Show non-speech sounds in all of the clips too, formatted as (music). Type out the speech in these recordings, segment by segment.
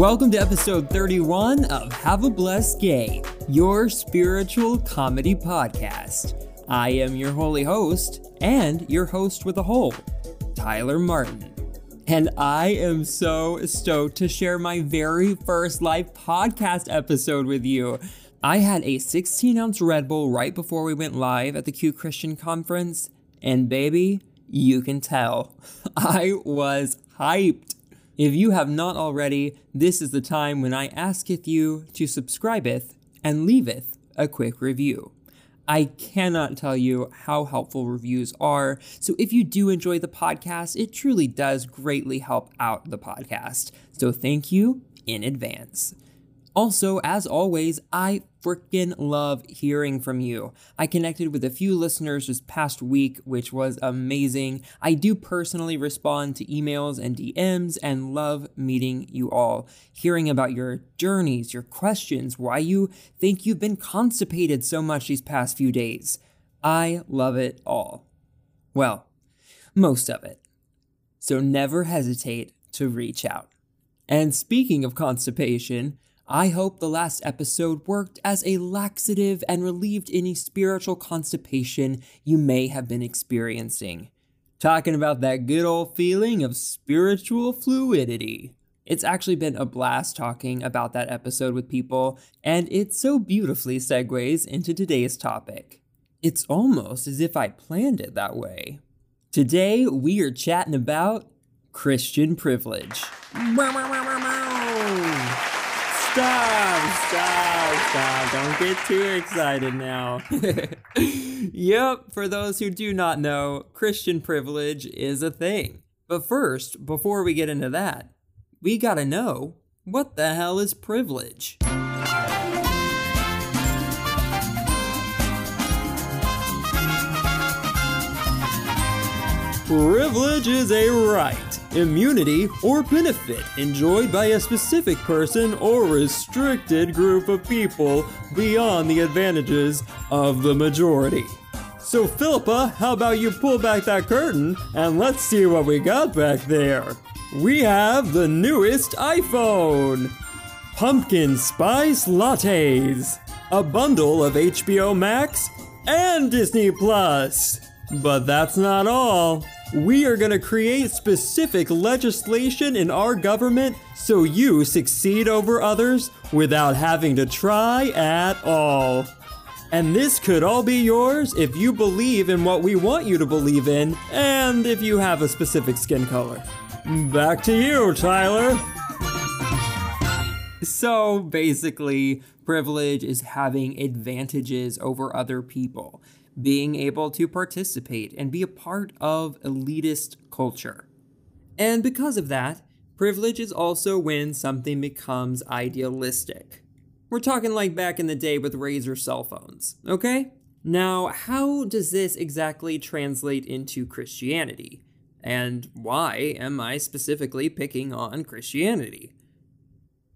Welcome to episode 31 of Have a Blessed Gay, your spiritual comedy podcast. I am your holy host and your host with a hole, Tyler Martin. And I am so stoked to share my very first live podcast episode with you. I had a 16 ounce Red Bull right before we went live at the Q Christian conference, and baby, you can tell. (laughs) I was hyped. If you have not already, this is the time when I asketh you to subscribeth and leaveth a quick review. I cannot tell you how helpful reviews are. So if you do enjoy the podcast, it truly does greatly help out the podcast. So thank you in advance. Also, as always, I freaking love hearing from you. I connected with a few listeners this past week, which was amazing. I do personally respond to emails and DMs and love meeting you all, hearing about your journeys, your questions, why you think you've been constipated so much these past few days. I love it all. Well, most of it. So never hesitate to reach out. And speaking of constipation, I hope the last episode worked as a laxative and relieved any spiritual constipation you may have been experiencing. Talking about that good old feeling of spiritual fluidity. It's actually been a blast talking about that episode with people, and it so beautifully segues into today's topic. It's almost as if I planned it that way. Today, we are chatting about Christian privilege. Stop, stop, stop. Don't get too excited now. (laughs) yep, for those who do not know, Christian privilege is a thing. But first, before we get into that, we gotta know what the hell is privilege? Privilege is a right, immunity, or benefit enjoyed by a specific person or restricted group of people beyond the advantages of the majority. So, Philippa, how about you pull back that curtain and let's see what we got back there? We have the newest iPhone! Pumpkin Spice Lattes, a bundle of HBO Max and Disney Plus. But that's not all. We are going to create specific legislation in our government so you succeed over others without having to try at all. And this could all be yours if you believe in what we want you to believe in and if you have a specific skin color. Back to you, Tyler. So basically, privilege is having advantages over other people being able to participate and be a part of elitist culture. And because of that, privilege is also when something becomes idealistic. We're talking like back in the day with Razr cell phones, okay? Now, how does this exactly translate into Christianity? And why am I specifically picking on Christianity?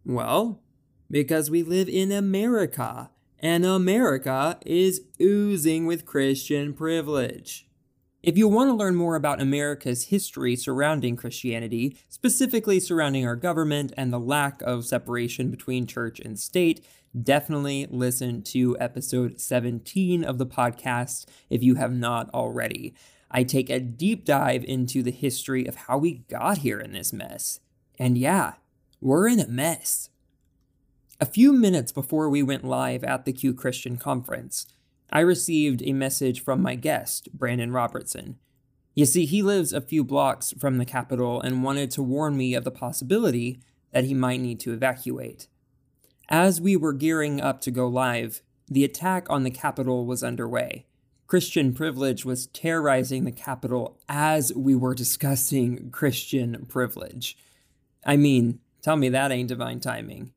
Well, because we live in America, and America is oozing with Christian privilege. If you want to learn more about America's history surrounding Christianity, specifically surrounding our government and the lack of separation between church and state, definitely listen to episode 17 of the podcast if you have not already. I take a deep dive into the history of how we got here in this mess. And yeah, we're in a mess. A few minutes before we went live at the Q Christian conference, I received a message from my guest, Brandan Robertson. You see, he lives a few blocks from the Capitol and wanted to warn me of the possibility that he might need to evacuate. As we were gearing up to go live, the attack on the Capitol was underway. Christian privilege was terrorizing the Capitol as we were discussing Christian privilege. I mean, tell me that ain't divine timing.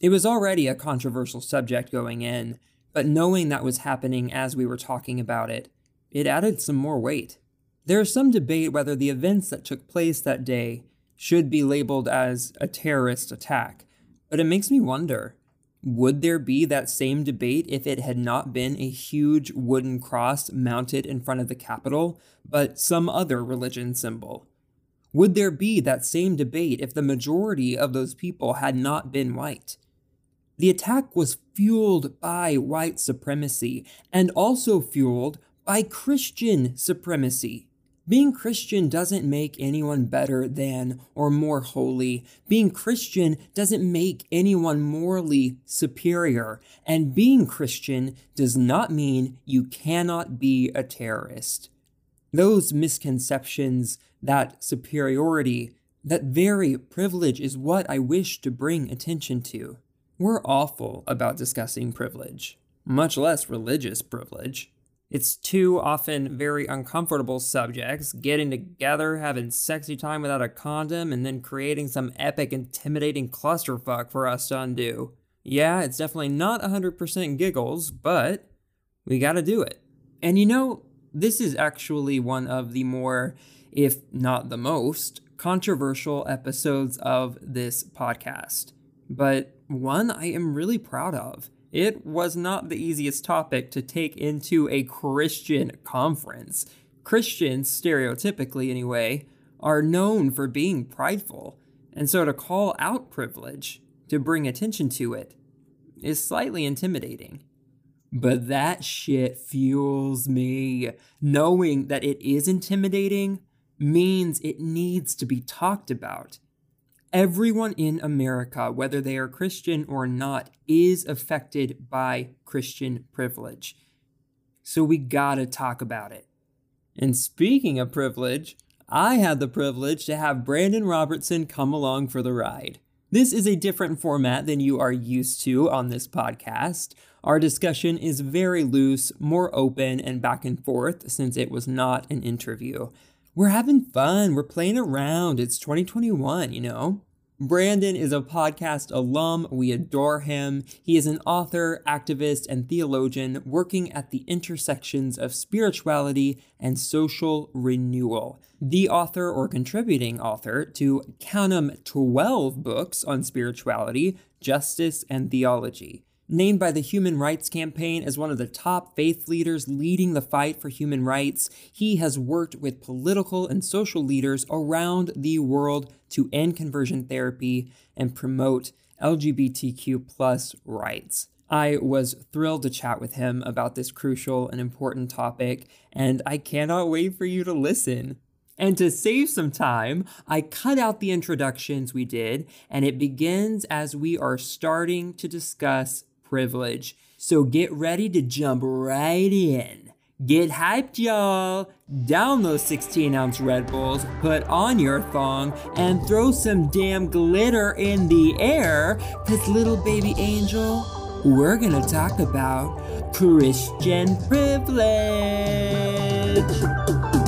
It was already a controversial subject going in, but knowing that was happening as we were talking about it, it added some more weight. There is some debate whether the events that took place that day should be labeled as a terrorist attack, but it makes me wonder would there be that same debate if it had not been a huge wooden cross mounted in front of the Capitol, but some other religion symbol? Would there be that same debate if the majority of those people had not been white? The attack was fueled by white supremacy and also fueled by Christian supremacy. Being Christian doesn't make anyone better than or more holy. Being Christian doesn't make anyone morally superior. And being Christian does not mean you cannot be a terrorist. Those misconceptions, that superiority, that very privilege is what I wish to bring attention to. We're awful about discussing privilege, much less religious privilege. It's two often very uncomfortable subjects getting together, having sexy time without a condom, and then creating some epic, intimidating clusterfuck for us to undo. Yeah, it's definitely not 100% giggles, but we gotta do it. And you know, this is actually one of the more, if not the most, controversial episodes of this podcast, but one I am really proud of. It was not the easiest topic to take into a Christian conference. Christians, stereotypically anyway, are known for being prideful, and so to call out privilege, to bring attention to it, is slightly intimidating. But that shit fuels me. Knowing that it is intimidating means it needs to be talked about. Everyone in America, whether they are Christian or not, is affected by Christian privilege. So we gotta talk about it. And speaking of privilege, I had the privilege to have Brandan Robertson come along for the ride. This is a different format than you are used to on this podcast. Our discussion is very loose, more open, and back and forth since it was not an interview we're having fun. We're playing around. It's 2021, you know? Brandan is a podcast alum. We adore him. He is an author, activist, and theologian working at the intersections of spirituality and social renewal. The author or contributing author to count 'em 12 books on spirituality, justice, and theology. Named by the Human Rights Campaign as one of the top faith leaders leading the fight for human rights, he has worked with political and social leaders around the world to end conversion therapy and promote LGBTQ plus rights. I was thrilled to chat with him about this crucial and important topic, and I cannot wait for you to listen. And to save some time, I cut out the introductions we did, and it begins as we are starting to discuss privilege. So get ready to jump right in. Get hyped, y'all! Down those 16 ounce Red Bulls, put on your thong, and throw some damn glitter in the air, cause little baby angel, we're gonna talk about Christian privilege. (laughs)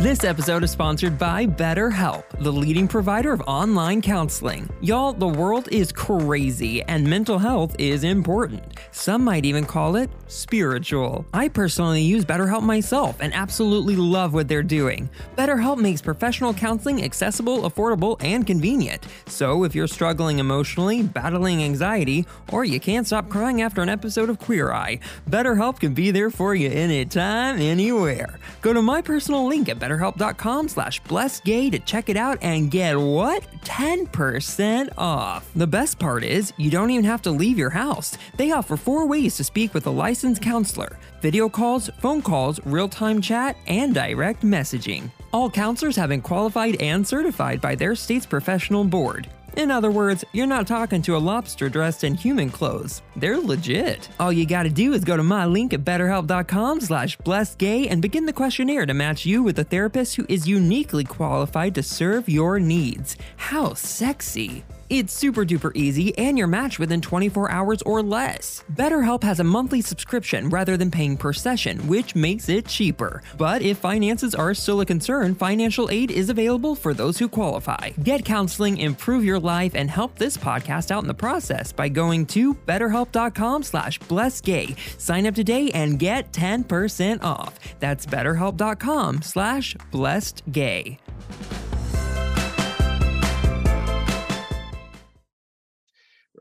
This episode is sponsored by BetterHelp, the leading provider of online counseling. Y'all, the world is crazy and mental health is important. Some might even call it spiritual. I personally use BetterHelp myself and absolutely love what they're doing. BetterHelp makes professional counseling accessible, affordable, and convenient. So if you're struggling emotionally, battling anxiety, or you can't stop crying after an episode of Queer Eye, BetterHelp can be there for you anytime, anywhere. Go to my personal link at betterhelp.com slash blessedgay to check it out and get what? 10% off. The best part is, you don't even have to leave your house. They offer four ways to speak with a licensed counselor video calls, phone calls, real time chat, and direct messaging. All counselors have been qualified and certified by their state's professional board. In other words, you're not talking to a lobster dressed in human clothes. They're legit. All you gotta do is go to my link at betterhelp.com slash blessedgay and begin the questionnaire to match you with a therapist who is uniquely qualified to serve your needs. How sexy! It's super duper easy and you're matched within 24 hours or less. BetterHelp has a monthly subscription rather than paying per session, which makes it cheaper. But if finances are still a concern, financial aid is available for those who qualify. Get counseling, improve your life, and help this podcast out in the process by going to betterhelp.com slash blessedgay. Sign up today and get 10% off. That's betterhelp.com slash blessedgay.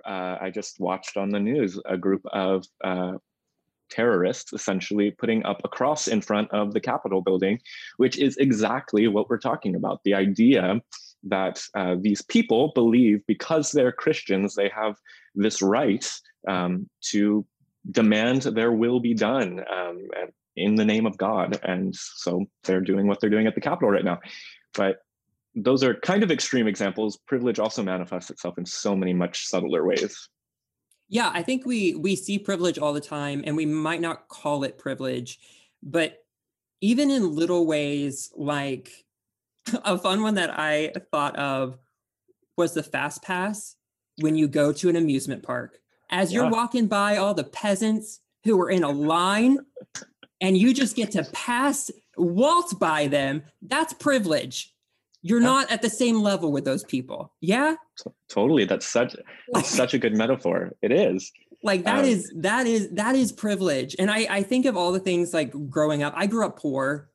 Uh, I just watched on the news a group of uh, terrorists essentially putting up a cross in front of the Capitol building, which is exactly what we're talking about. The idea that uh, these people believe because they're Christians, they have this right um, to demand their will be done um, in the name of God. And so they're doing what they're doing at the Capitol right now. But those are kind of extreme examples. Privilege also manifests itself in so many much subtler ways. Yeah, I think we we see privilege all the time and we might not call it privilege, but even in little ways like (laughs) a fun one that I thought of was the fast pass when you go to an amusement park. As you're walking by all the peasants who are in a line and you just get to pass waltz by them, that's privilege. You're yeah. not at the same level with those people. Yeah? Totally. That's such such a good metaphor. It is. Like that um, is that is that is privilege. And I I think of all the things like growing up. I grew up poor.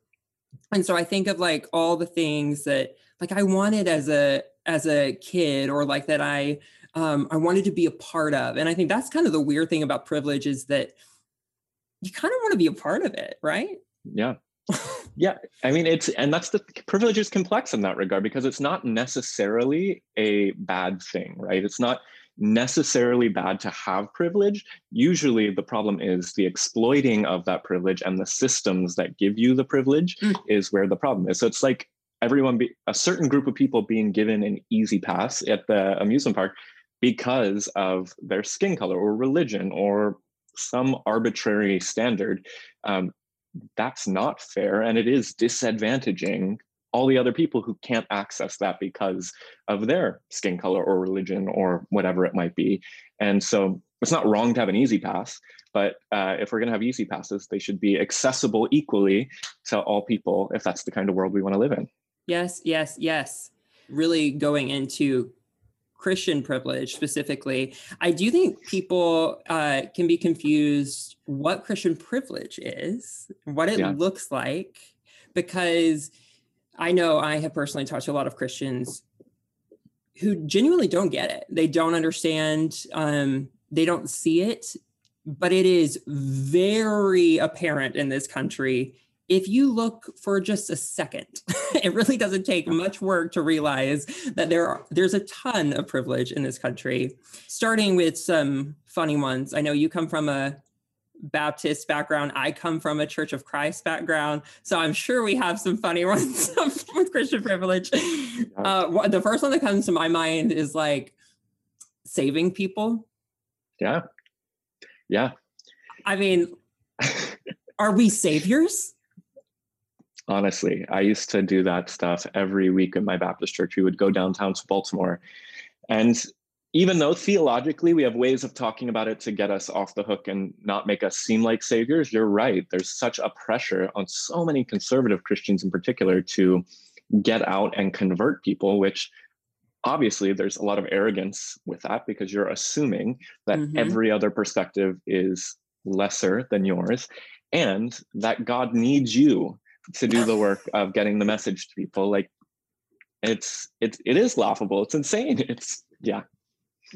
And so I think of like all the things that like I wanted as a as a kid or like that I um I wanted to be a part of. And I think that's kind of the weird thing about privilege is that you kind of want to be a part of it, right? Yeah. (laughs) yeah i mean it's and that's the privilege is complex in that regard because it's not necessarily a bad thing right? It's not necessarily bad to have privilege. Usually the problem is the exploiting of that privilege and the systems that give you the privilege mm. is where the problem is. So it's like everyone be a certain group of people being given an easy pass at the amusement park because of their skin color or religion or some arbitrary standard. Um, that's not fair and it is disadvantaging all the other people who can't access that because of their skin color or religion or whatever it might be. And so it's not wrong to have an easy pass but uh, if we're going to have easy passes they should be accessible equally to all people if that's the kind of world we want to live in. Yes yes yes. Really going into Christian privilege specifically, I do think people uh, can be confused what Christian privilege is, what it yeah. looks like, because I know I have personally talked to a lot of Christians who genuinely don't get it. They don't understand, um, they don't see it, but it is very apparent in this country if you look for just a second, (laughs) it really doesn't take much work to realize that there are, there's a ton of privilege in this country, starting with some funny ones. I know you come from a Baptist background. I come from a Church of Christ background. So I'm sure we have some funny (laughs) ones with Christian privilege. Uh, the first one that comes to my mind is like saving people. Yeah. Yeah. I mean, are we saviors? Honestly. I used to do that stuff every week in my Baptist church. We would go downtown to Baltimore. And even though theologically we have ways of talking about it to get us off the hook and not make us seem like saviors, you're right. There's such a pressure on so many conservative Christians in particular to get out and convert people, which obviously there's a lot of arrogance with that because you're assuming that mm-hmm. every other perspective is lesser than yours and that God needs you to do the work of getting the message to people like it's it's it is laughable. It's insane. (laughs) It's yeah.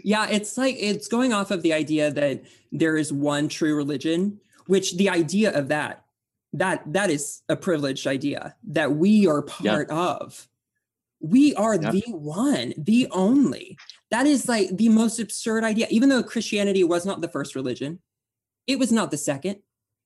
Yeah it's like it's going off of the idea that there is one true religion which the idea of that that that is a privileged idea that we are part yeah. of. We are yeah. the one the only. That is like the most absurd idea. Even though christianity was not the first religion it was not the second.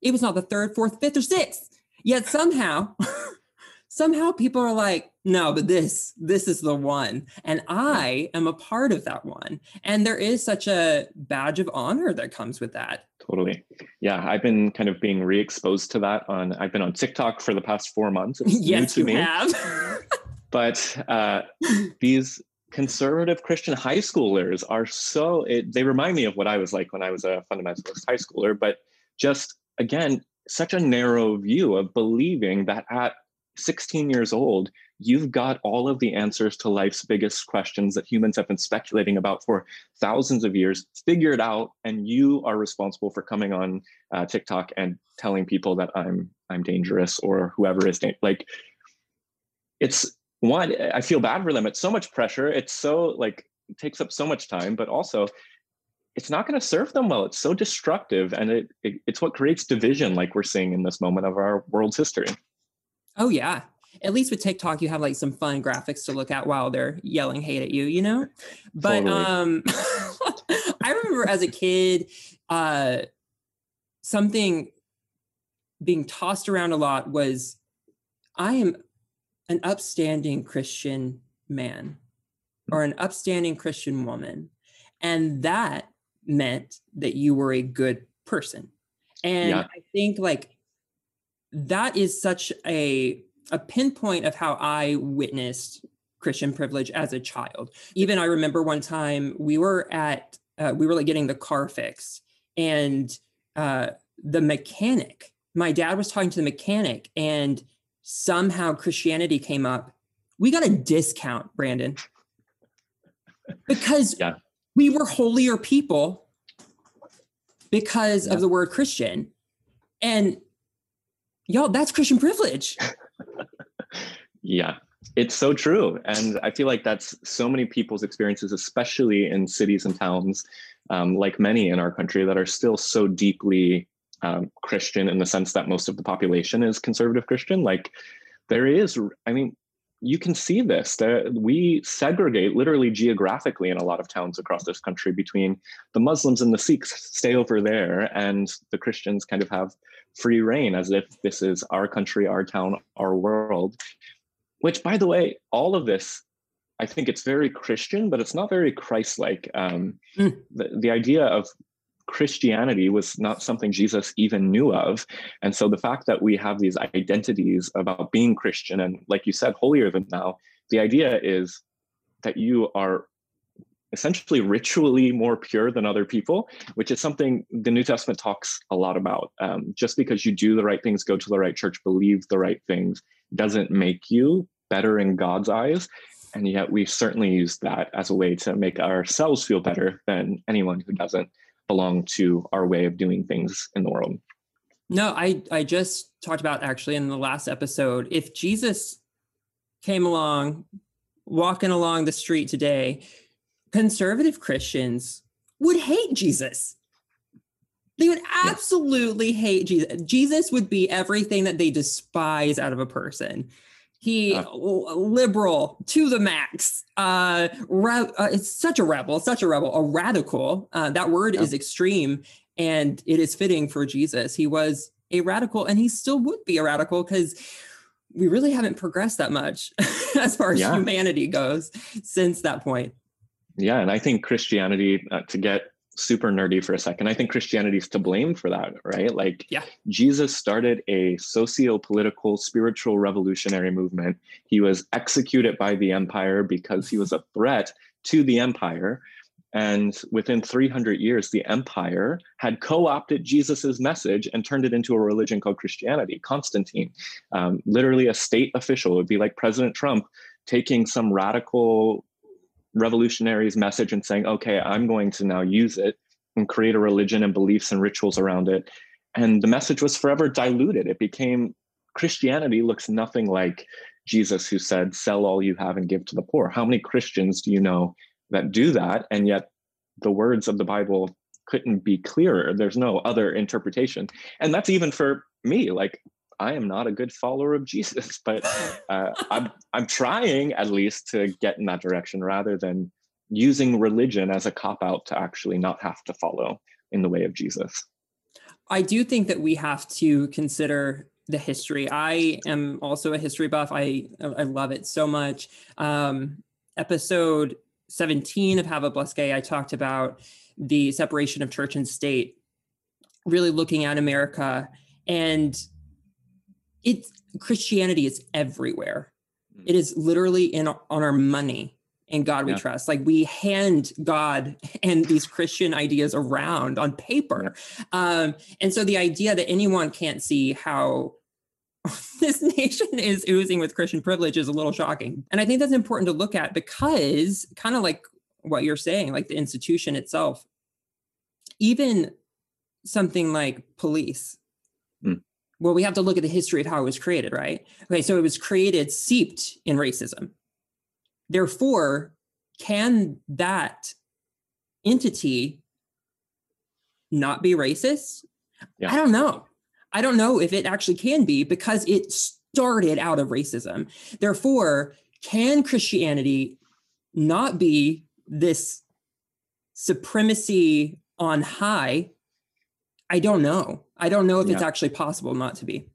It was not the third fourth fifth or sixth Yet somehow, (laughs) somehow people are like, no, but this, this is the one. And I am a part of that one. And there is such a badge of honor that comes with that. Totally. Yeah. I've been kind of being re-exposed to that on, I've been on TikTok for the past four months. (laughs) It's yes, you me. have. (laughs) but uh, these conservative Christian high schoolers are so, it, they remind me of what I was like when I was a fundamentalist high schooler, but just again, such a narrow view of believing that at 16 years old, you've got all of the answers to life's biggest questions that humans have been speculating about for thousands of years figured out, and you are responsible for coming on uh, TikTok and telling people that I'm I'm dangerous or whoever is da- like. It's one. I feel bad for them. It's so much pressure. It's so like takes up so much time, but also it's not going to serve them well. It's so destructive, and it, it it's what creates division, like we're seeing in this moment of our world's history. Oh yeah, at least with TikTok, you have like some fun graphics to look at while they're yelling hate at you, you know? But totally. um (laughs) I remember as a kid, uh something being tossed around a lot was I am an upstanding Christian man or an upstanding Christian woman. And that meant that you were a good person. And yeah. I think like that is such a a pinpoint of how I witnessed Christian privilege as a child. Even I remember one time we were at uh, we were like getting the car fixed, and uh, the mechanic, my dad was talking to the mechanic, and somehow Christianity came up. We got a discount, Brandan, because yeah. We were holier people because yeah. of the word Christian, and y'all, that's Christian privilege. (laughs) yeah, it's so true. And I feel like that's so many people's experiences, especially in cities and towns, um, like many in our country, that are still so deeply um, Christian in the sense that most of the population is conservative Christian. Like there is, I mean, you can see this. That we segregate literally geographically in a lot of towns across this country between the Muslims and the Sikhs stay over there, and the Christians kind of have free reign as if this is our country, our town, our world. Which, by the way, all of this, I think it's very Christian, but it's not very Christ-like. Um, mm. the, the idea of Christianity was not something Jesus even knew of. And so the fact that we have these identities about being Christian and, like you said, holier than thou, the idea is that you are essentially ritually more pure than other people, which is something the New Testament talks a lot about. Um, just because you do the right things, go to the right church, believe the right things, doesn't make you better in God's eyes. And yet we certainly use that as a way to make ourselves feel better than anyone who doesn't belong to our way of doing things in the world. No, I I just talked about actually in the last episode. If Jesus came along, walking along the street today, conservative Christians would hate Jesus. They would absolutely yeah. hate Jesus. Jesus would be everything that they despise out of a person. He uh, liberal to the max. Uh, re- uh, it's such a rebel, such a rebel, a radical. Uh, that word yeah. is extreme, and it is fitting for Jesus. He was a radical, and he still would be a radical because we really haven't progressed that much (laughs) as far as yeah. humanity goes since that point. Yeah, and I think Christianity uh, to get super nerdy for a second. I think Christianity is to blame for that, right? Like, yeah. Jesus started a socio political, spiritual revolutionary movement. He was executed by the empire because he was a threat to the empire. And within 300 years, the empire had co opted Jesus's message and turned it into a religion called Christianity. Constantine, um, literally a state official, would be like President Trump taking some radical revolutionary's message and saying, okay, I'm going to now use it and create a religion and beliefs and rituals around it. And the message was forever diluted. It became Christianity looks nothing like Jesus, who said, sell all you have and give to the poor. How many Christians do you know that do that? And yet the words of the Bible couldn't be clearer. There's no other interpretation. And that's even for me. Like, I am not a good follower of Jesus, (laughs) but (laughs) uh, I'm I'm trying at least to get in that direction rather than using religion as a cop out to actually not have to follow in the way of Jesus. I do think that we have to consider the history. I am also a history buff. I I love it so much. Um, episode 17 of Have a Blessed Gay, I talked about the separation of church and state, really looking at America and it's Christianity is everywhere. Hmm. It is literally in on our money. In God yeah. we trust. Like we hand God (laughs) and these Christian ideas around on paper. Um, and so the idea that anyone can't see how (laughs) this nation is oozing with Christian privilege is a little shocking. And I think that's important to look at because, kind of like what you're saying, like the institution itself, even something like police, well, we have to look at the history of how it was created, right? Okay, so it was created seeped in racism. Therefore, can that entity not be racist? Yeah. I don't know. I don't know if it actually can be because it started out of racism. Therefore, can Christianity not be this supremacy on high? I don't know. I don't know if yeah. it's actually possible not to be.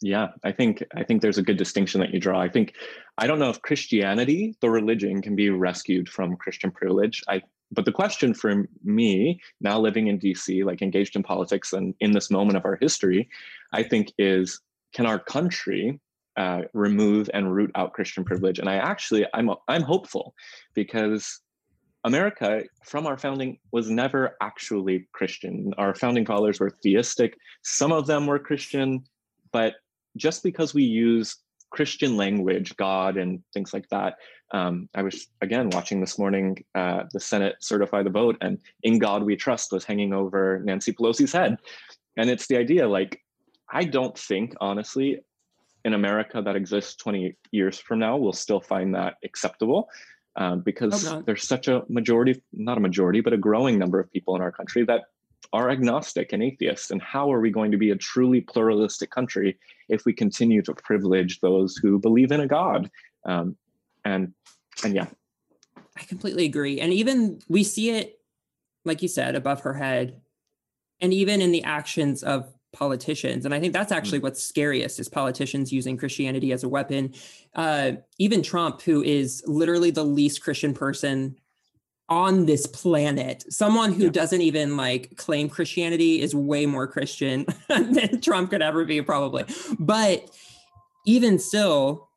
Yeah, I think I think there's a good distinction that you draw. I think I don't know if Christianity, the religion, can be rescued from Christian privilege. I but the question for me, now living in DC, like engaged in politics and in this moment of our history, I think is can our country uh, remove and root out Christian privilege? And I actually I'm I'm hopeful because America, from our founding, was never actually Christian. Our founding fathers were theistic. Some of them were Christian, but just because we use Christian language, God, and things like that, um, I was again watching this morning uh, the Senate certify the vote, and "In God We Trust" was hanging over Nancy Pelosi's head, and it's the idea like I don't think honestly in America that exists 20 years from now we'll still find that acceptable um, because there's such a majority, not a majority, but a growing number of people in our country that are agnostic and atheists. And how are we going to be a truly pluralistic country if we continue to privilege those who believe in a God? Um, and and yeah, I completely agree. And even we see it, like you said, above her head, and even in the actions of politicians and i think that's actually mm. what's scariest is politicians using christianity as a weapon uh, even trump who is literally the least christian person on this planet someone who yeah. doesn't even like claim christianity is way more christian (laughs) than trump could ever be probably but even still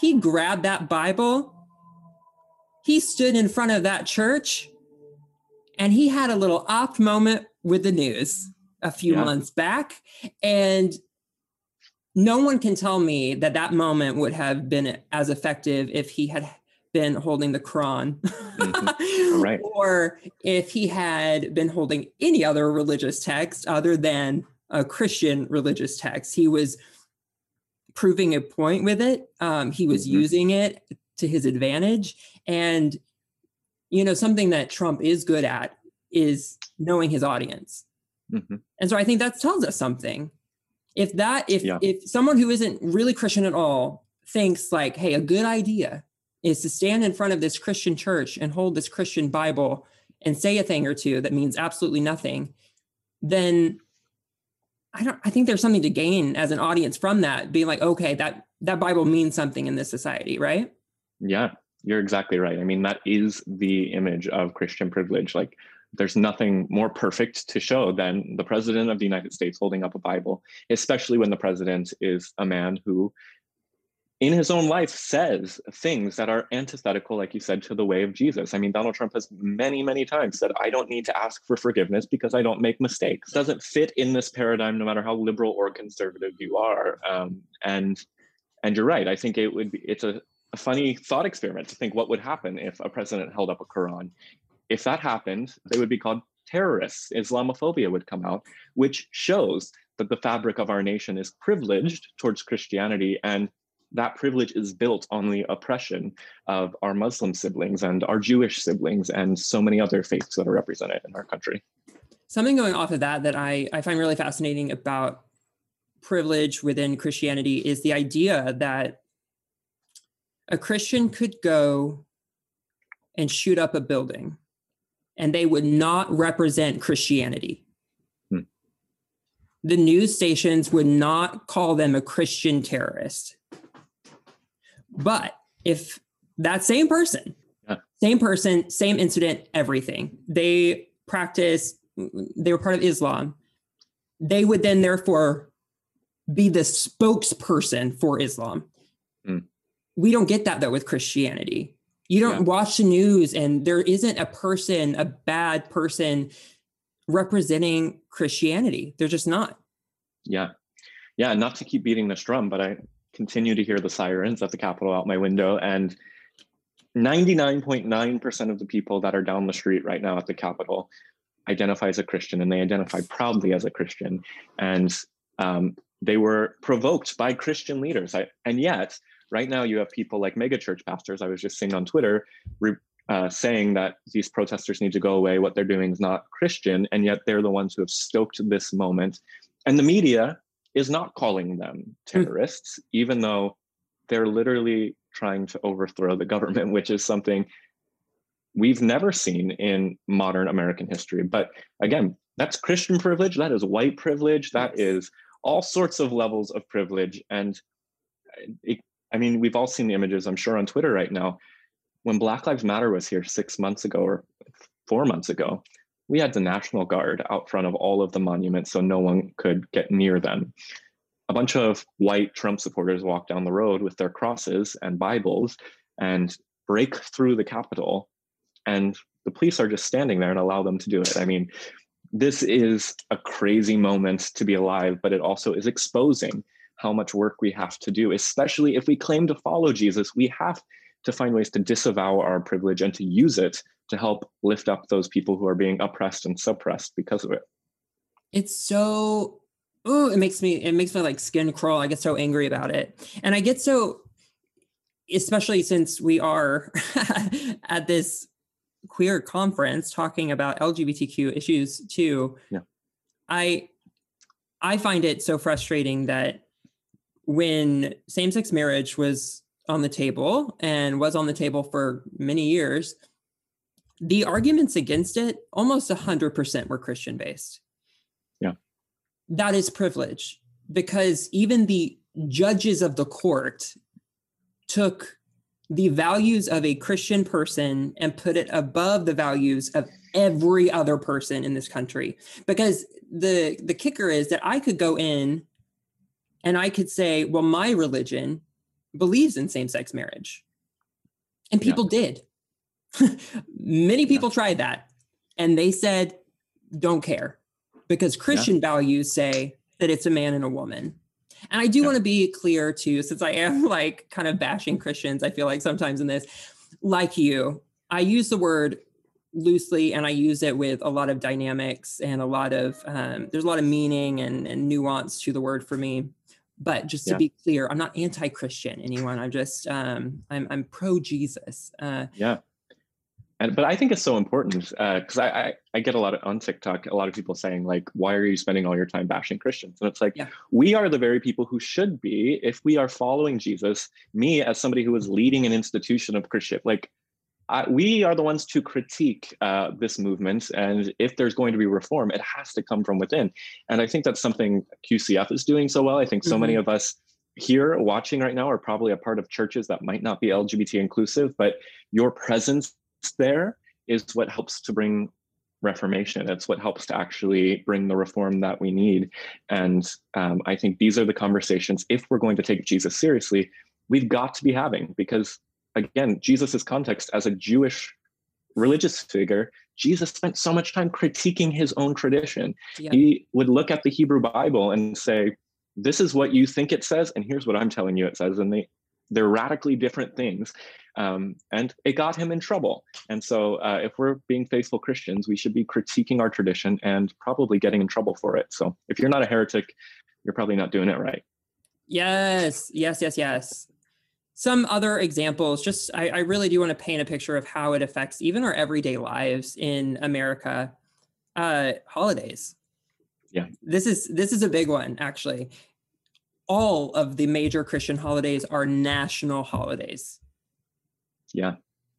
he grabbed that bible he stood in front of that church and he had a little off moment with the news a few yeah. months back. And no one can tell me that that moment would have been as effective if he had been holding the Quran, mm-hmm. right. (laughs) or if he had been holding any other religious text other than a Christian religious text. He was proving a point with it. Um, he was mm-hmm. using it to his advantage. And, you know, something that Trump is good at is knowing his audience. Mm-hmm. And so I think that tells us something. If that, if yeah. if someone who isn't really Christian at all thinks like, hey, a good idea is to stand in front of this Christian church and hold this Christian Bible and say a thing or two that means absolutely nothing, then I don't I think there's something to gain as an audience from that, being like, okay, that that Bible means something in this society, right? Yeah, you're exactly right. I mean, that is the image of Christian privilege. Like there's nothing more perfect to show than the president of the United States holding up a Bible, especially when the president is a man who, in his own life, says things that are antithetical, like you said, to the way of Jesus. I mean, Donald Trump has many, many times said, I don't need to ask for forgiveness because I don't make mistakes. It doesn't fit in this paradigm, no matter how liberal or conservative you are. Um, and and you're right. I think it would be it's a, a funny thought experiment to think what would happen if a president held up a Quran if that happened, they would be called terrorists. Islamophobia would come out, which shows that the fabric of our nation is privileged towards Christianity and that privilege is built on the oppression of our Muslim siblings and our Jewish siblings and so many other faiths that are represented in our country. Something going off of that that I, I find really fascinating about privilege within Christianity is the idea that a Christian could go and shoot up a building and they would not represent Christianity. Hmm. The news stations would not call them a Christian terrorist. But if that same person, yeah. same person, same incident, everything, they practice, they were part of Islam, they would then therefore be the spokesperson for Islam. Hmm. We don't get that though with Christianity. You don't yeah. watch the news and there isn't a person, a bad person representing Christianity. They're just not. Yeah. Yeah. Not to keep beating this drum, but I continue to hear the sirens at the Capitol out my window. And 99.9% of the people that are down the street right now at the Capitol identify as a Christian and they identify proudly as a Christian. And um, they were provoked by Christian leaders. I, and yet, right now you have people like megachurch pastors i was just seeing on twitter re- uh, saying that these protesters need to go away, what they're doing is not Christian, and yet they're the ones who have stoked this moment. And the media is not calling them hmm. terrorists, mm. even though they're literally trying to overthrow the government, (laughs) which is something we've never seen in modern American history. But again, that's Christian privilege, that is white privilege, that is all sorts of levels of privilege. And it, I mean, we've all seen the images, I'm sure, on Twitter right now. When Black Lives Matter was here six months ago or four months ago, we had the National Guard out front of all of the monuments so no one could get near them. A bunch of white Trump supporters walk down the road with their crosses and Bibles and break through the Capitol, and the police are just standing there and allow them to do it. I mean, this is a crazy moment to be alive, but it also is exposing how much work we have to do, especially if we claim to follow Jesus. We have to find ways to disavow our privilege and to use it to help lift up those people who are being oppressed and suppressed because of it. It's so oh, it makes me it makes my like skin crawl. I get so angry about it. And I get so especially since we are (laughs) at this queer conference talking about LGBTQ issues too. Yeah. I I find it so frustrating that when same-sex marriage was on the table and was on the table for many years, the arguments against it almost 100% were Christian based. Yeah. That is privilege because even the judges of the court took the values of a Christian person and put it above the values of every other person in this country because the the kicker is that I could go in and I could say well my religion believes in same-sex marriage and people yeah. did (laughs) Many people yeah. tried that and they said, don't care because Christian yeah. values say that it's a man and a woman. And I do want to be clear too, since I am (laughs) like kind of bashing Christians, I feel like sometimes in this, like you, I use the word loosely and I use it with a lot of dynamics and a lot of, um, there's a lot of meaning and, and nuance to the word for me. But just to yeah. be clear, I'm not anti-Christian, anyone. I'm just, um, I'm, I'm pro Jesus. Uh, yeah and but I think it's so important because uh, I, I, I get a lot of on TikTok a lot of people saying like why are you spending all your time bashing Christians and it's like yeah. we are the very people who should be if we are following Jesus. Me as somebody who is leading an institution of Christian like I, we are the ones to critique uh, this movement and if there's going to be reform it has to come from within and I think that's something QCF is doing so well. I think so mm-hmm. many of us here watching right now are probably a part of churches that might not be LGBT inclusive, but your presence there is what helps to bring reformation. It's what helps to actually bring the reform that we need. And um, I think these are the conversations, if we're going to take Jesus seriously, we've got to be having because, again, Jesus's context as a Jewish religious figure, Jesus spent so much time critiquing his own tradition. He would look at the Hebrew Bible and say, this is what you think it says, and here's what I'm telling you it says. And they they're radically different things. Um, and it got him in trouble. And so, uh, if we're being faithful Christians, we should be critiquing our tradition and probably getting in trouble for it. So, if you're not a heretic, you're probably not doing it right. Yes, yes, yes, yes. Some other examples, just I, I really do want to paint a picture of how it affects even our everyday lives in America. Uh, holidays. Yeah. This is this is a big one actually all of the major Christian holidays are national holidays. Yeah.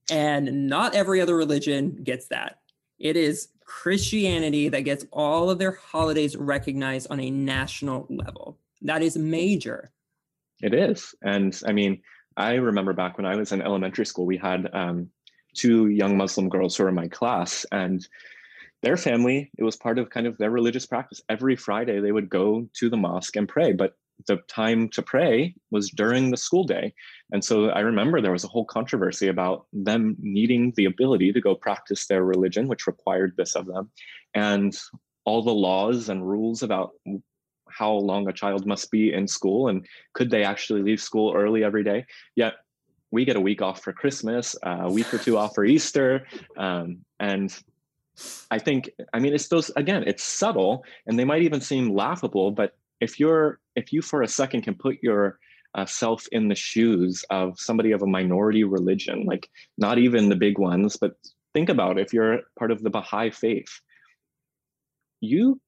And not every other religion gets that. It is Christianity that gets all of their holidays recognized on a national level. That is major. It is. And I mean, I remember back when I was in elementary school, we had um, two young Muslim girls who were in my class, and their family, it was part of kind of their religious practice. Every Friday, they would go to the mosque and pray. But the time to pray was during the school day. And so I remember there was a whole controversy about them needing the ability to go practice their religion, which required this of them, and all the laws and rules about how long a child must be in school and could they actually leave school early every day. Yet we get a week off for Christmas, a week or two off for Easter. Um, and I think, I mean, it's those, again, it's subtle and they might even seem laughable, but if you're if you for a second can put your uh, self in the shoes of somebody of a minority religion, like not even the big ones, but think about if you're part of the Baha'i faith, you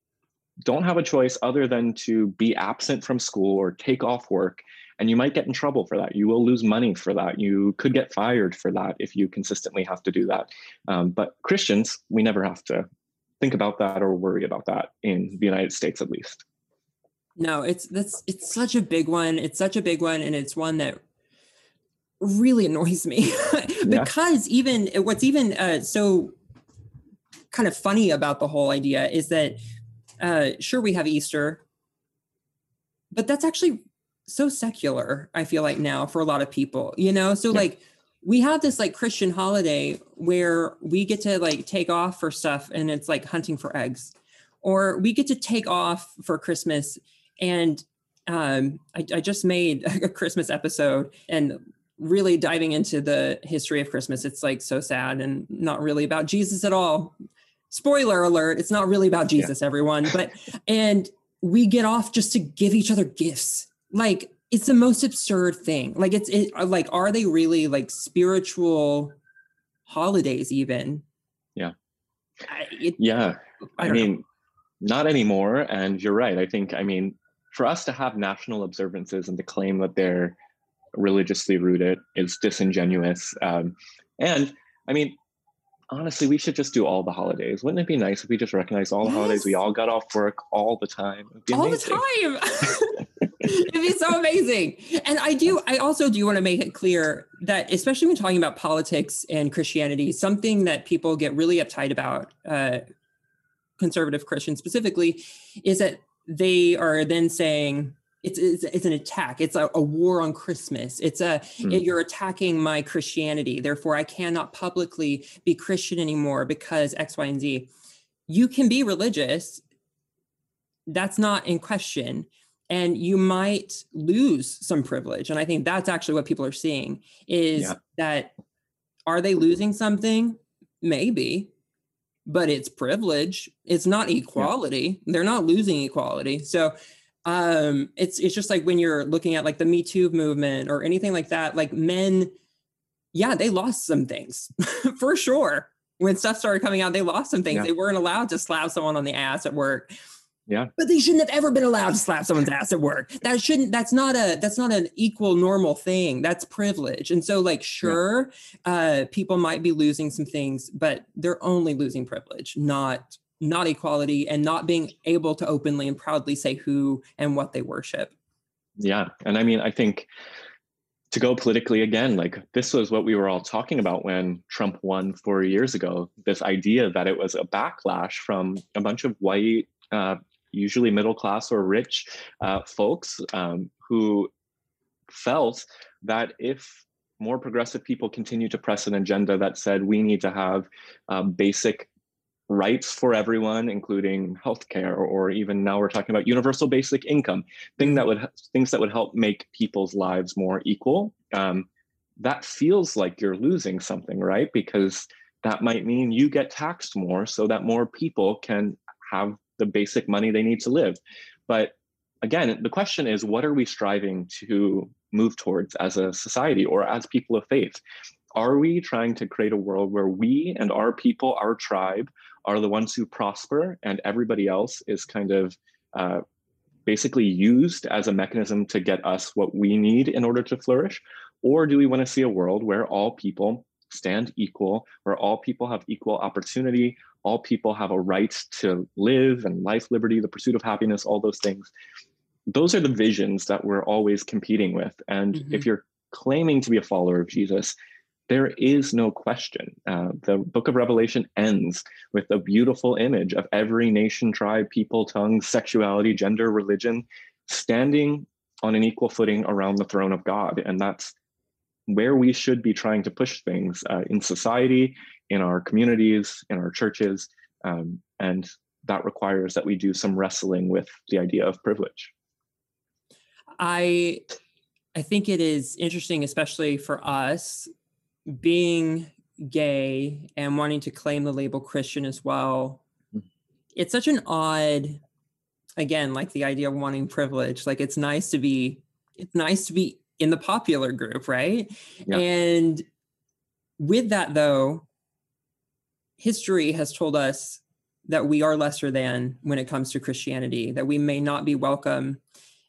don't have a choice other than to be absent from school or take off work and you might get in trouble for that. You will lose money for that. You could get fired for that if you consistently have to do that. Um, but christians we never have to think about that or worry about that in the united states at least. No it's that's it's such a big one. It's such a big one and it's one that really annoys me. (laughs) Because yeah. even what's even uh, so kind of funny about the whole idea is that uh, sure we have easter. But that's actually so secular i feel like now for a lot of people you know? So yeah. like we have this like christian holiday where we get to like take off for stuff and it's like hunting for eggs. Or we get to take off for christmas and um, I, I just made (laughs) a christmas episode and really diving into the history of christmas. It's like so sad and not really about jesus at all spoiler alert it's not really about jesus yeah. everyone but and we get off just to give each other gifts like it's the most absurd thing. Like it's it, uh, like are they really like spiritual holidays even? Yeah. I, it, yeah. I, I mean, know. not anymore. And you're right. I think I mean for us to have national observances and to claim that they're religiously rooted is disingenuous. Um, and I mean, honestly, we should just do all the holidays. Wouldn't it be nice if we just recognized all the yes. holidays? We all got off work all the time. All the time. (laughs) (laughs) It'd be so amazing. And I do, I also do want to make it clear that, especially when talking about politics and Christianity, something that people get really uptight about, uh, conservative Christians specifically, is that they are then saying, it's, it's, it's an attack. It's a, a, war on Christmas. It's a mm. it, you're attacking my Christianity. Therefore, I cannot publicly be Christian anymore because X, Y, and Z. You can be religious. That's not in question and you might lose some privilege and i think that's actually what people are seeing is yeah. that are they losing something maybe but it's privilege it's not equality yeah. they're not losing equality so um it's it's just like when you're looking at like the me too movement or anything like that like men yeah they lost some things (laughs) for sure when stuff started coming out they lost some things yeah. they weren't allowed to slap someone on the ass at work yeah. But they shouldn't have ever been allowed to slap someone's ass at work. That shouldn't that's not a that's not an equal normal thing. That's privilege. And so like sure, yeah. uh people might be losing some things, but they're only losing privilege, not not equality and not being able to openly and proudly say who and what they worship. Yeah. And I mean, I think to go politically again, like this was what we were all talking about when Trump won four years ago. This idea that it was a backlash from a bunch of white uh, usually middle class or rich uh, folks um, who felt that if more progressive people continue to press an agenda that said we need to have uh, basic rights for everyone, including healthcare, or even now we're talking about universal basic income, thing that would things that would help make people's lives more equal. Um, that feels like you're losing something, right? Because that might mean you get taxed more, so that more people can have the basic money they need to live. But again, the question is what are we striving to move towards as a society or as people of faith? Are we trying to create a world where we and our people, our tribe, are the ones who prosper and everybody else is kind of uh, basically used as a mechanism to get us what we need in order to flourish? Or do we want to see a world where all people stand equal, where all people have equal opportunity, all people have a right to live and life, liberty, the pursuit of happiness, all those things. Those are the visions that we're always competing with. And mm-hmm. if you're claiming to be a follower of Jesus, there is no question. Uh, the book of Revelation ends with a beautiful image of every nation, tribe, people, tongue, sexuality, gender, religion standing on an equal footing around the throne of God. And that's where we should be trying to push things uh, in society, in our communities, in our churches. Um, and that requires that we do some wrestling with the idea of privilege. I I think it is interesting, especially for us, being gay and wanting to claim the label Christian as well. Mm-hmm. It's such an odd, again, like the idea of wanting privilege. Like it's nice to be it's nice to be in the popular group, right? Yeah. And with that, though, history has told us that we are lesser than when it comes to Christianity, that we may not be welcome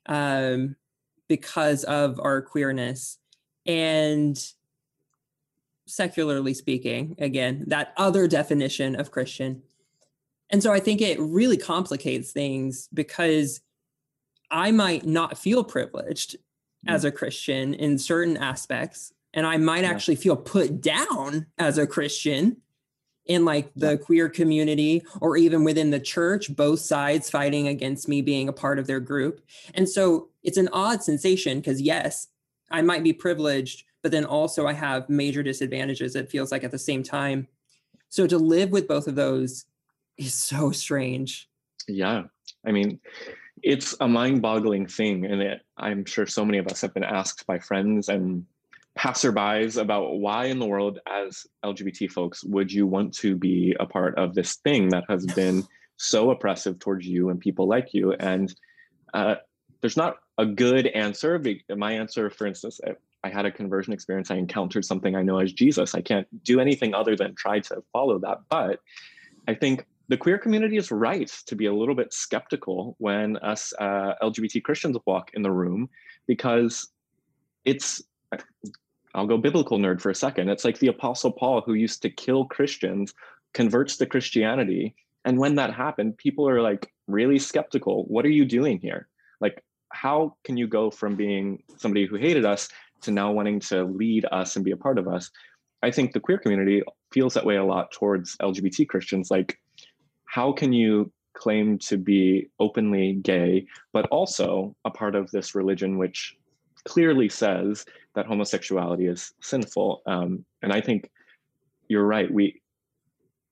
um, because of our queerness. And secularly speaking, again, that other definition of Christian. And so I think it really complicates things because I might not feel privileged mm. as a Christian in certain aspects, and I might yeah. actually feel put down as a Christian in like the yeah. queer community or even within the church, both sides fighting against me being a part of their group. And so it's an odd sensation because, yes, I might be privileged, but then also I have major disadvantages, it feels like at the same time. So to live with both of those is so strange. Yeah. I mean, it's a mind-boggling thing and it, i'm sure so many of us have been asked by friends and passerbys about why in the world as lgbt folks would you want to be a part of this thing that has (laughs) been so oppressive towards you and people like you and uh, there's not a good answer my answer for instance I had a conversion experience i encountered something i know as jesus i can't do anything other than try to follow that but i think the queer community is right to be a little bit skeptical when us uh, LGBT Christians walk in the room because it's, I'll go biblical nerd for a second. It's like the Apostle Paul who used to kill Christians converts to Christianity. And when that happened, people are like really skeptical. What are you doing here? Like, how can you go from being somebody who hated us to now wanting to lead us and be a part of us? I think the queer community feels that way a lot towards LGBT Christians. Like, how can you claim to be openly gay, but also a part of this religion which clearly says that homosexuality is sinful? Um, and I think you're right. We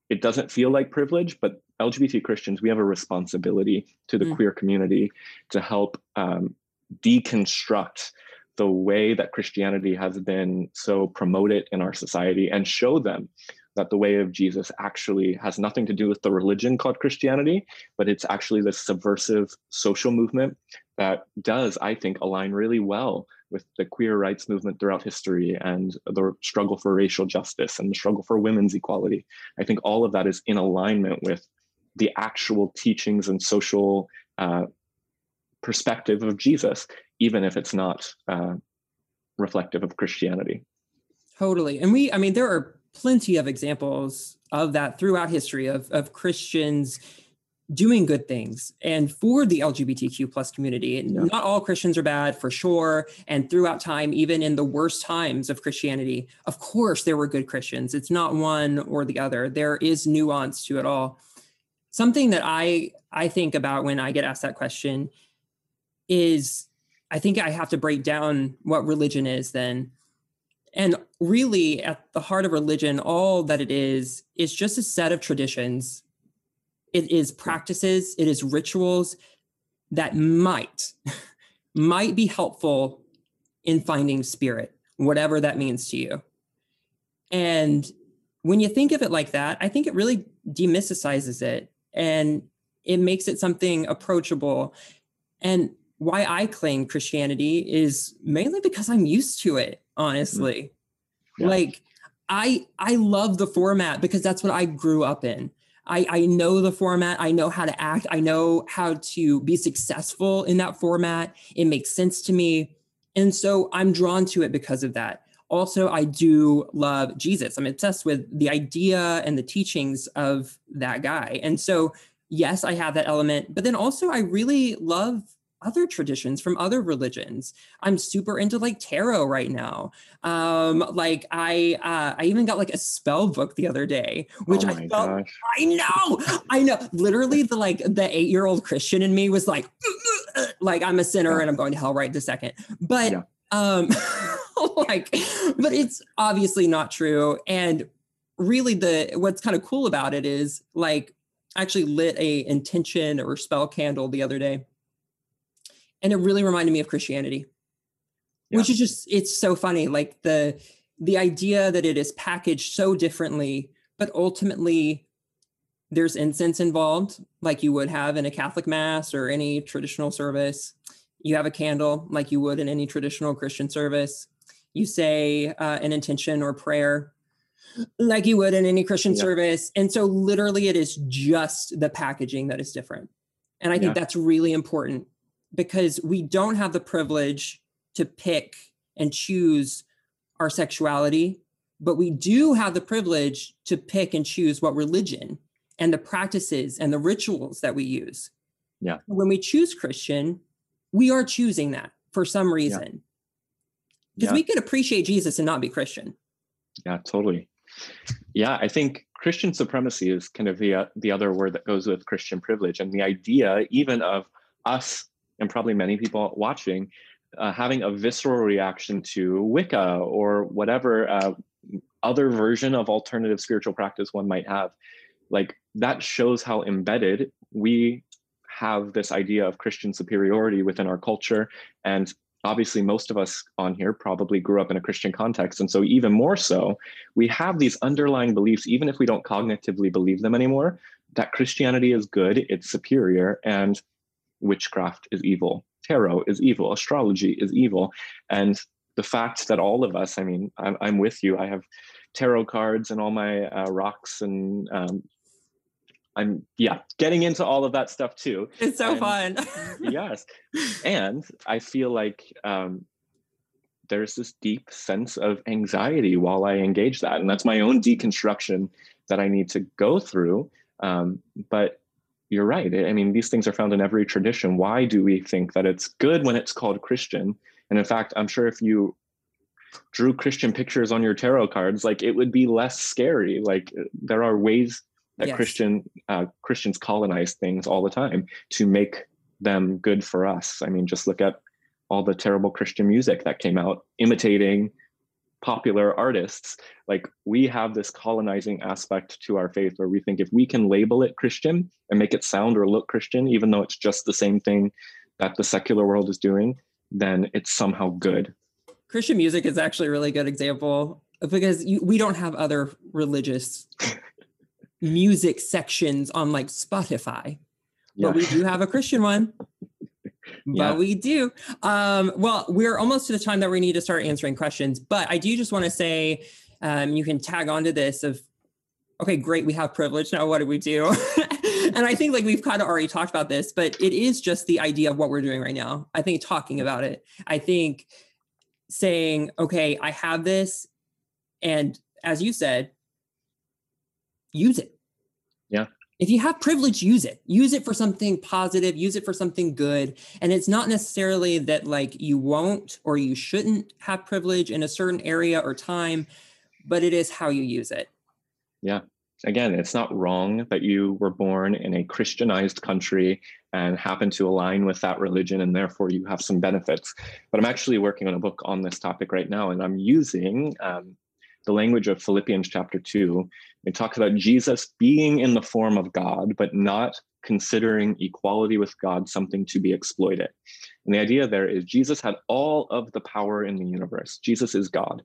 it doesn't feel like privilege, but LGBT Christians, we have a responsibility to the mm. queer community to help um, deconstruct the way that Christianity has been so promoted in our society and show them that the way of Jesus actually has nothing to do with the religion called Christianity, but it's actually this subversive social movement that does, I think, align really well with the queer rights movement throughout history and the struggle for racial justice and the struggle for women's equality. I think all of that is in alignment with the actual teachings and social uh, perspective of Jesus, even if it's not uh, reflective of Christianity. Totally. And we, I mean, there are plenty of examples of that throughout history of, of Christians doing good things and for the lgbtq plus community yeah. not all christians are bad for sure and throughout time even in the worst times of christianity of course there were good christians it's not one or the other there is nuance to it all something that i i think about when i get asked that question is i think i have to break down what religion is then and really, at the heart of religion, all that it is, is just a set of traditions. It is practices, it is rituals that might, (laughs) might be helpful in finding spirit, whatever that means to you. And when you think of it like that, I think it really demysticizes it and it makes it something approachable. And why I claim Christianity is mainly because I'm used to it, mm-hmm. honestly. Yeah. Like I I love the format because that's what I grew up in. I, I know the format. I know how to act. I know how to be successful in that format. It makes sense to me. And so I'm drawn to it because of that. Also, I do love Jesus. I'm obsessed with the idea and the teachings of that guy. And so, yes, I have that element. But then also, I really love other traditions from other religions. I'm super into like tarot right now. Um, like I uh, I even got like a spell book the other day, which oh I felt gosh. I know, I know. Literally, the like the eight year old Christian in me was like, (laughs) like I'm a sinner and I'm going to hell right this second. But yeah. um, (laughs) like, but it's obviously not true. And really, the what's kind of cool about it is like I actually lit a intention or spell candle the other day and it really reminded me of Christianity, yeah. which is just it's so funny. Like the the idea that it is packaged so differently, but ultimately there's incense involved, like you would have in a Catholic mass or any traditional service. you have a candle like you would in any traditional Christian service. You say uh, an intention or prayer like you would in any Christian yeah. service. And so, literally, it is just the packaging that is different. And I think yeah. that's really important because we don't have the privilege to pick and choose our sexuality, but we do have the privilege to pick and choose what religion and the practices and the rituals that we use. Yeah. When we choose Christian, we are choosing that for some reason. Because yeah. we could appreciate Jesus and not be Christian. Yeah, totally. Yeah, I think Christian supremacy is kind of the uh, the other word that goes with Christian privilege, and the idea even of us and probably many people watching uh, having a visceral reaction to Wicca or whatever uh, other version of alternative spiritual practice one might have, like that shows how embedded we have this idea of Christian superiority within our culture and obviously most of us on here probably grew up in a christian context and so even more so we have these underlying beliefs even if we don't cognitively believe them anymore that christianity is good it's superior and witchcraft is evil tarot is evil astrology is evil and the fact that all of us i mean i'm, I'm with you i have tarot cards and all my uh, rocks and um, I'm yeah, getting into all of that stuff too. It's so and, fun. (laughs) yes. And I feel like um, there's this deep sense of anxiety while I engage that. And that's my own deconstruction that I need to go through. Um, but you're right. I mean, these things are found in every tradition. Why do we think that it's good when it's called Christian? And in fact, I'm sure if you drew Christian pictures on your tarot cards, like it would be less scary. Like there are ways that yes. Christian uh, Christians colonize things all the time to make them good for us. I mean, just look at all the terrible Christian music that came out imitating popular artists. Like we have this colonizing aspect to our faith where we think if we can label it Christian and make it sound or look Christian, even though it's just the same thing that the secular world is doing, then it's somehow good. Christian music is actually a really good example because you, we don't have other religious (laughs) music sections on like Spotify, yeah. but we do have a Christian one. Yeah. But we do. Um, well, we're almost to the time that we need to start answering questions. But I do just want to say um, you can tag onto this of, okay, great, we have privilege. Now what do we do? (laughs) and I think like we've kind of already talked about this, but it is just the idea of what we're doing right now. I think talking about it. I think saying, okay, I have this. And as you said, use it. Yeah. If you have privilege, use it. Use it for something positive, use it for something good. And it's not necessarily that like you won't or you shouldn't have privilege in a certain area or time, but it is how you use it. Yeah. Again, it's not wrong that you were born in a Christianized country and happen to align with that religion, and therefore you have some benefits. But I'm actually working on a book on this topic right now, and I'm using um, the language of Philippians chapter 2. It talks about Jesus being in the form of God, but not considering equality with God something to be exploited. And the idea there is Jesus had all of the power in the universe. Jesus is God.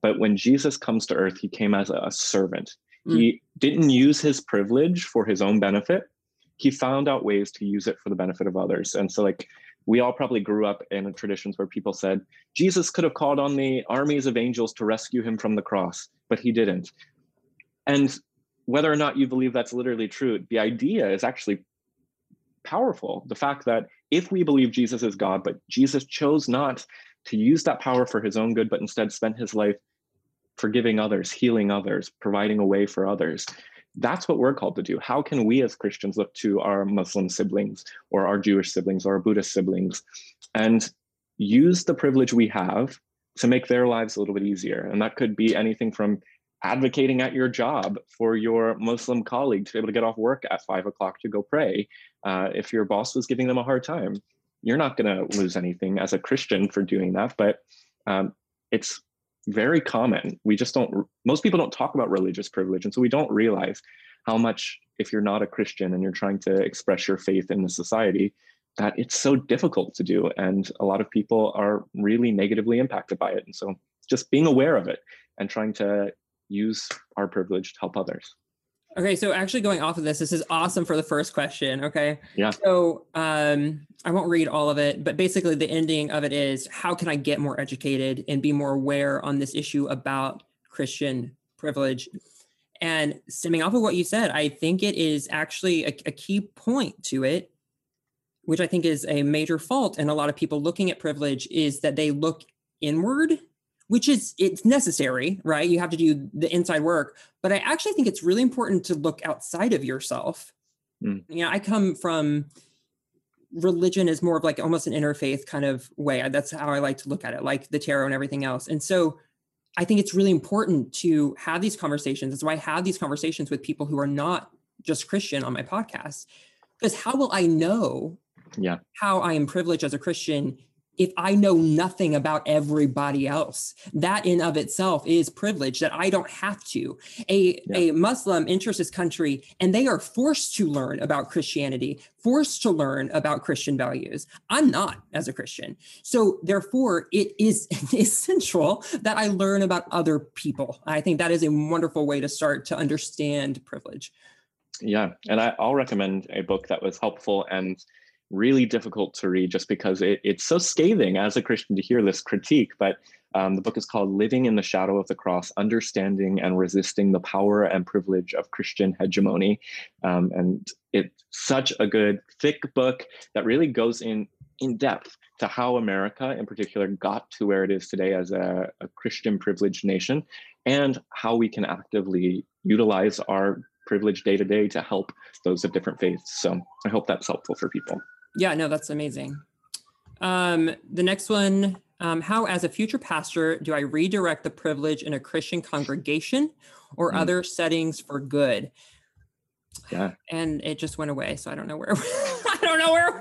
But when Jesus comes to earth, he came as a servant. Mm. He didn't use his privilege for his own benefit. He found out ways to use it for the benefit of others. And so, like, we all probably grew up in traditions where people said Jesus could have called on the armies of angels to rescue him from the cross, but he didn't. And whether or not you believe that's literally true, the idea is actually powerful. The fact that if we believe Jesus is God, but Jesus chose not to use that power for his own good, but instead spent his life forgiving others, healing others, providing a way for others, that's what we're called to do. How can we as Christians look to our Muslim siblings or our Jewish siblings or our Buddhist siblings and use the privilege we have to make their lives a little bit easier? And that could be anything from advocating at your job for your Muslim colleague to be able to get off work at five o'clock to go pray. Uh, if your boss was giving them a hard time, you're not going to lose anything as a Christian for doing that. But um, it's very common. We just don't, most people don't talk about religious privilege. And so we don't realize how much, if you're not a Christian and you're trying to express your faith in the society, that it's so difficult to do. And a lot of people are really negatively impacted by it. And so just being aware of it and trying to use our privilege to help others. Okay, so actually going off of this, this is awesome for the first question. Okay. Yeah. So um, I won't read all of it, but basically the ending of it is how can I get more educated and be more aware on this issue about Christian privilege? And stemming off of what you said, I think it is actually a, a key point to it, which I think is a major fault in a lot of people looking at privilege, is that they look inward which is it's necessary right? You have to do the inside work. But i actually think it's really important to look outside of yourself. Mm. you know i come from religion is more of like almost an interfaith kind of way. That's how i like to look at it like the tarot and everything else. And so i think it's really important to have these conversations. That's why i have these conversations with people who are not just christian on my podcast. Because how will i know yeah. how i am privileged as a christian if I know nothing about everybody else, that in of itself is privilege that I don't have to. A, yeah. a Muslim enters this country and they are forced to learn about Christianity, forced to learn about Christian values. I'm not as a Christian. So therefore, it is (laughs) essential that I learn about other people. I think that is a wonderful way to start to understand privilege. Yeah. And I, I'll recommend a book that was helpful and really difficult to read just because it, it's so scathing as a Christian to hear this critique. But um, the book is called Living in the Shadow of the Cross Understanding and Resisting the Power and Privilege of Christian Hegemony. Um, and it's such a good, thick book that really goes in in depth to how America, in particular, got to where it is today as a, a Christian privileged nation and how we can actively utilize our privilege day to day to help those of different faiths. So I hope that's helpful for people. Yeah, no, that's amazing. Um, the next one um, How, as a future pastor, do I redirect the privilege in a Christian congregation or mm. other settings for good? Yeah. And it just went away. So I don't know where. (laughs) I don't know where.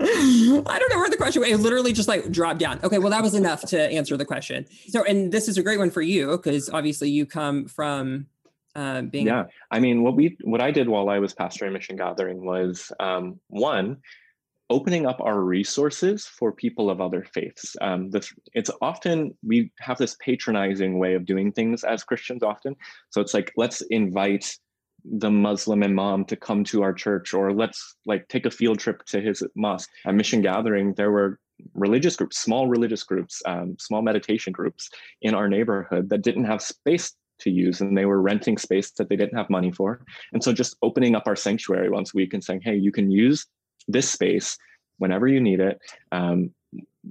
I don't know where the question went. It literally just like dropped down. Okay, well, that was enough to answer the question. So, and this is a great one for you because obviously you come from uh, being yeah i mean what we what i did while i was pastoring mission gathering was um, one opening up our resources for people of other faiths. Um, this, it's often we have this patronizing way of doing things as christians often. So it's like let's invite the muslim imam to come to our church or let's like take a field trip to his mosque. At mission gathering there were religious groups small religious groups um, small meditation groups in our neighborhood that didn't have space to use and they were renting space that they didn't have money for. And so just opening up our sanctuary once a week and saying hey you can use this space whenever you need it um,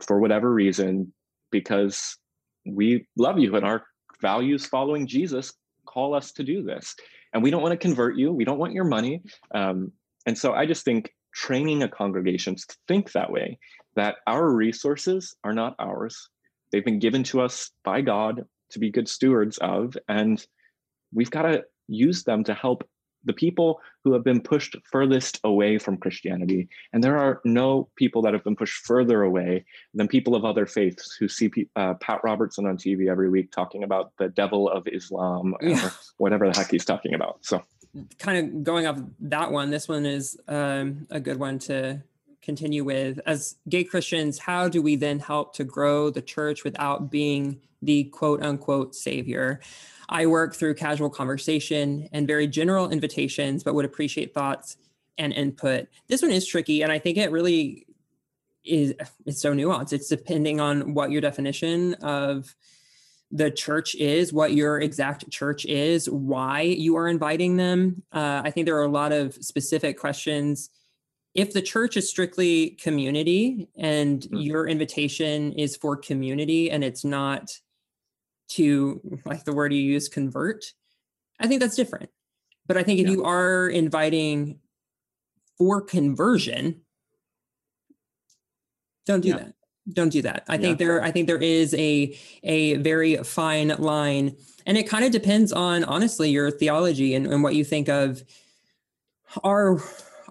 for whatever reason because we love you and our values following jesus call us to do this. And we don't want to convert you. We don't want your money. Um, and so i just think training a congregation to think that way that our resources are not ours. They've been given to us by god to be good stewards of. And we've got to use them to help the people who have been pushed furthest away from Christianity. And there are no people that have been pushed further away than people of other faiths who see uh, Pat Robertson on TV every week talking about the devil of Islam yeah. or whatever the heck he's talking about. So, kind of going off that one, this one is um, a good one to continue with. As gay Christians, how do we then help to grow the church without being the quote unquote savior. I work through casual conversation and very general invitations, but would appreciate thoughts and input. This one is tricky, and I think it really is it's so nuanced. It's depending on what your definition of the church is, what your exact church is, why you are inviting them. Uh, I think there are a lot of specific questions. If the church is strictly community and mm-hmm. your invitation is for community and it's not to like the word you use convert i think that's different but i think if yeah. you are inviting for conversion don't do yeah. that don't do that i yeah. think there i think there is a a very fine line and it kind of depends on honestly your theology and, and what you think of are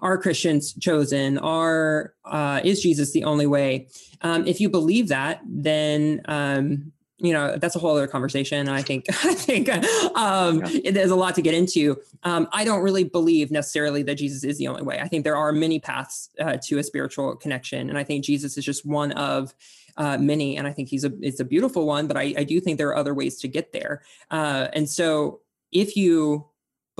are christians chosen? Are uh, is jesus the only way? Um, if you believe that then um, you know that's a whole other conversation i think (laughs) i think um, yeah. there's a lot to get into. Um, i don't really believe necessarily that jesus is the only way. I think there are many paths uh, to a spiritual connection and i think jesus is just one of uh, many and i think he's a it's a beautiful one but I, I do think there are other ways to get there. Uh, and so if you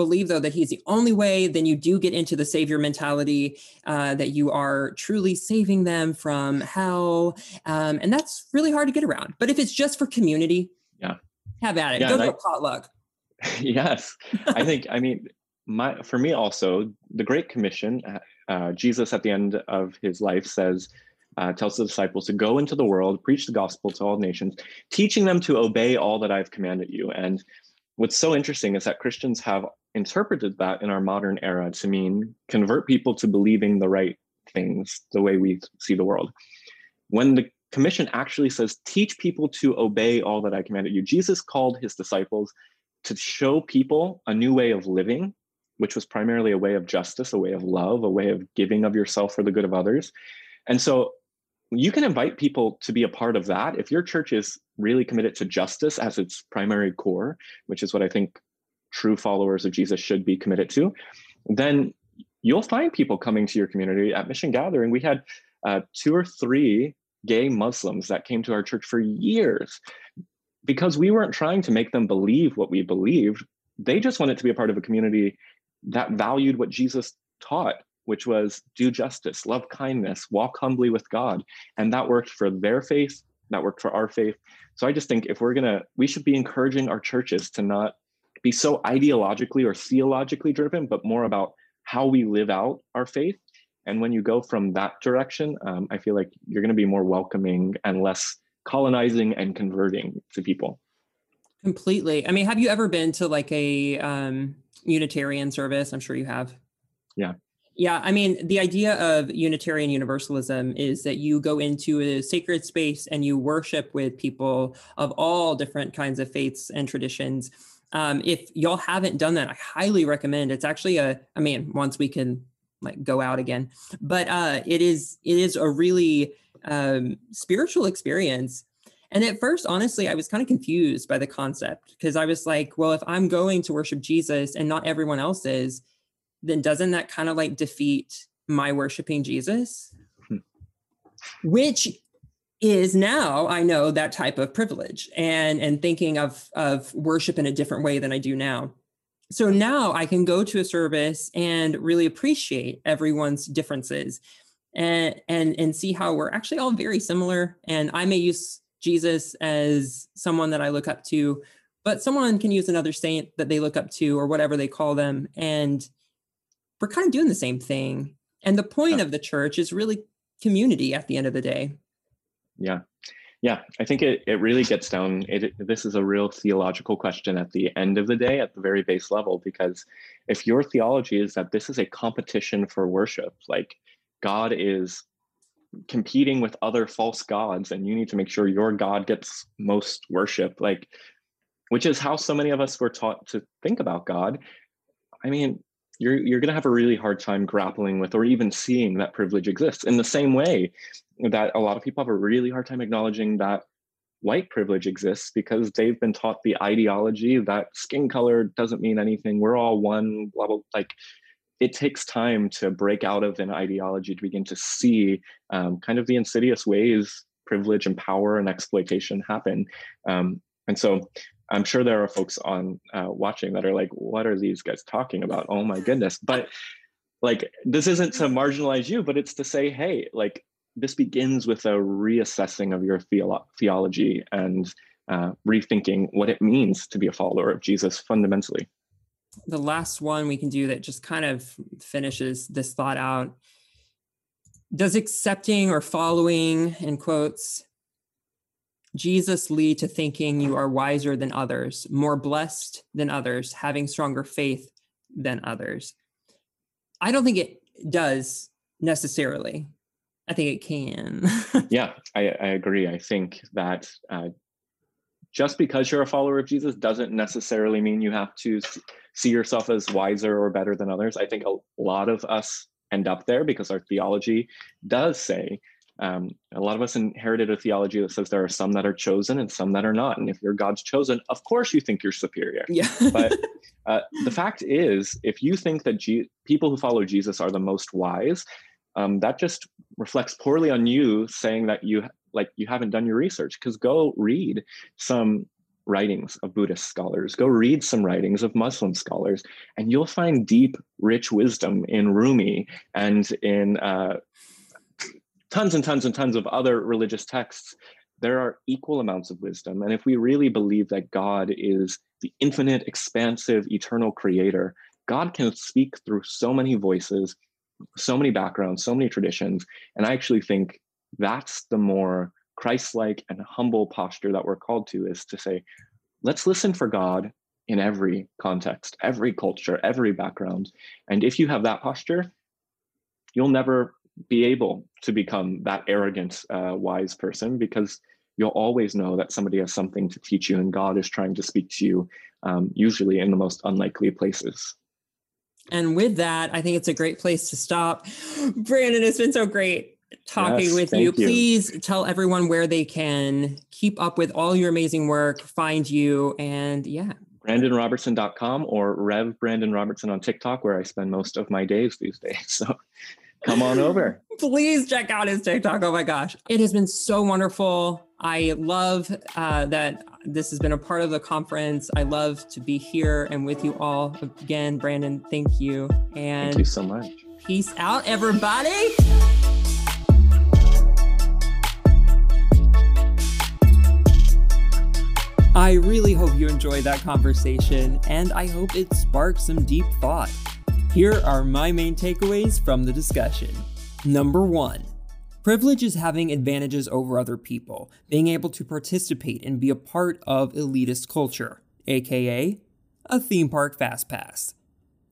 believe though that he's the only way then you do get into the savior mentality uh, that you are truly saving them from hell. Um, and that's really hard to get around. But if it's just for community yeah. have at it. Yeah, go to a potluck. (laughs) Yes. I think i mean my for me also the great commission uh, uh, jesus at the end of his life says uh, tells the disciples to go into the world preach the gospel to all nations teaching them to obey all that i've commanded you. And what's so interesting is that christians have interpreted that in our modern era to mean convert people to believing the right things the way we see the world when the commission actually says teach people to obey all that i commanded you jesus called his disciples to show people a new way of living which was primarily a way of justice, a way of love, a way of giving of yourself for the good of others. And so you can invite people to be a part of that. If your church is really committed to justice as its primary core, which is what I think true followers of Jesus should be committed to, then you'll find people coming to your community at Mission Gathering. We had uh, two or three gay Muslims that came to our church for years because we weren't trying to make them believe what we believed. They just wanted to be a part of a community that valued what Jesus taught, which was do justice, love kindness, walk humbly with God. And that worked for their faith, that worked for our faith. So I just think if we're going to, we should be encouraging our churches to not be so ideologically or theologically driven, but more about how we live out our faith. And when you go from that direction, um, I feel like you're going to be more welcoming and less colonizing and converting to people. Completely. I mean, have you ever been to like a um, Unitarian service? I'm sure you have. Yeah. Yeah, I mean, the idea of Unitarian Universalism is that you go into a sacred space and you worship with people of all different kinds of faiths and traditions. Um, if y'all haven't done that, I highly recommend. It's actually a, I mean, once we can like go out again, but uh, it is it is a really um, spiritual experience and at first, honestly, I was kind of confused by the concept because I was like, well, if I'm going to worship Jesus and not everyone else is, then doesn't that kind of like defeat my worshiping Jesus? Hmm. Which is now I know that type of privilege and and thinking of of worship in a different way than I do now. So now I can go to a service and really appreciate everyone's differences and and and see how we're actually all very similar and I may use Jesus as someone that I look up to, but someone can use another saint that they look up to or whatever they call them. And we're kind of doing the same thing. And the point of the church is really community at the end of the day. Yeah. Yeah, I think it, it really gets down. It, this is a real theological question at the end of the day, at the very base level, because if your theology is that this is a competition for worship, like God is competing with other false gods and you need to make sure your god gets most worship like which is how so many of us were taught to think about god i mean you're you're going to have a really hard time grappling with or even seeing that privilege exists in the same way that a lot of people have a really hard time acknowledging that white privilege exists because they've been taught the ideology that skin color doesn't mean anything we're all one blah blah like it takes time to break out of an ideology to begin to see um, kind of the insidious ways privilege and power and exploitation happen. Um, and so I'm sure there are folks on uh, watching that are like, what are these guys talking about? Oh my goodness. But like, this isn't to marginalize you, but it's to say, hey, like, this begins with a reassessing of your theolo- theology and uh, rethinking what it means to be a follower of Jesus fundamentally. The last one we can do that just kind of finishes this thought out. Does accepting or following in quotes jesus lead to thinking you are wiser than others more blessed than others having stronger faith than others? I don't think it does necessarily i think it can (laughs) yeah I, I, agree i think that uh, just because you're a follower of jesus doesn't necessarily mean you have to see yourself as wiser or better than others. I think a lot of us end up there because our theology does say um, a lot of us inherited a theology that says there are some that are chosen and some that are not. And if you're God's chosen, of course you think you're superior. Yeah. (laughs) but uh, the fact is, if you think that G- people who follow Jesus are the most wise, um, that just reflects poorly on you saying that you like you haven't done your research because go read some writings of Buddhist scholars, go read some writings of Muslim scholars, and you'll find deep, rich wisdom in Rumi and in uh, tons and tons and tons of other religious texts. There are equal amounts of wisdom. And if we really believe that God is the infinite, expansive, eternal creator, God can speak through so many voices, so many backgrounds, so many traditions. And I actually think that's the more Christ-like and humble posture that we're called to is to say, let's listen for God in every context, every culture, every background. And if you have that posture, you'll never be able to become that arrogant, uh, wise person because you'll always know that somebody has something to teach you and God is trying to speak to you, um, usually in the most unlikely places. And with that, I think it's a great place to stop. Brandan, it's been so great talking yes, with you. you. Please tell everyone where they can keep up with all your amazing work, find you, and yeah. BrandanRobertson.com or Rev Brandan Robertson on TikTok, where I spend most of my days these days. (laughs) So come on over. (laughs) Please check out his TikTok. Oh my gosh. It has been so wonderful. I love uh, that this has been a part of the conference. I love to be here and with you all. Again, Brandan, thank you. And thank you so much. Peace out, everybody. I really hope you enjoyed that conversation, and I hope it sparked some deep thought. Here are my main takeaways from the discussion. Number one, privilege is having advantages over other people, being able to participate and be a part of elitist culture, aka a theme park fast pass.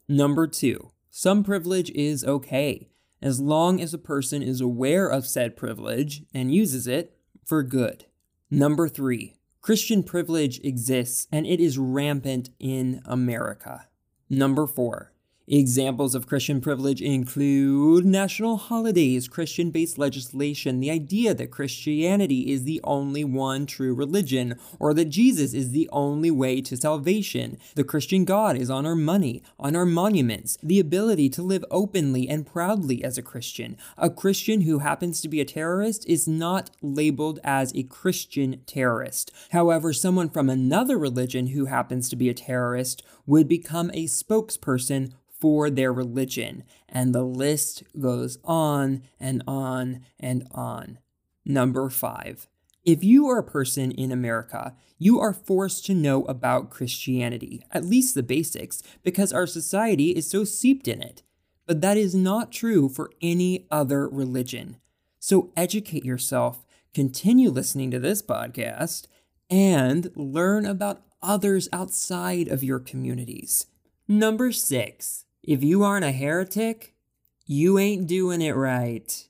Number two, some privilege is okay, as long as a person is aware of said privilege and uses it for good. Number three, Christian privilege exists and it is rampant in America. Number four, Examples of Christian privilege include national holidays, Christian based legislation, the idea that Christianity is the only one true religion, or that Jesus is the only way to salvation. The Christian God is on our money, on our monuments, the ability to live openly and proudly as a Christian. A Christian who happens to be a terrorist is not labeled as a Christian terrorist. However, someone from another religion who happens to be a terrorist would become a spokesperson for their religion. And the list goes on and on and on. Number five. If you are a person in America, you are forced to know about Christianity, at least the basics, because our society is so seeped in it. But that is not true for any other religion. So educate yourself, continue listening to this podcast, and learn about others outside of your communities. Number six, if you aren't a heretic, you ain't doing it right.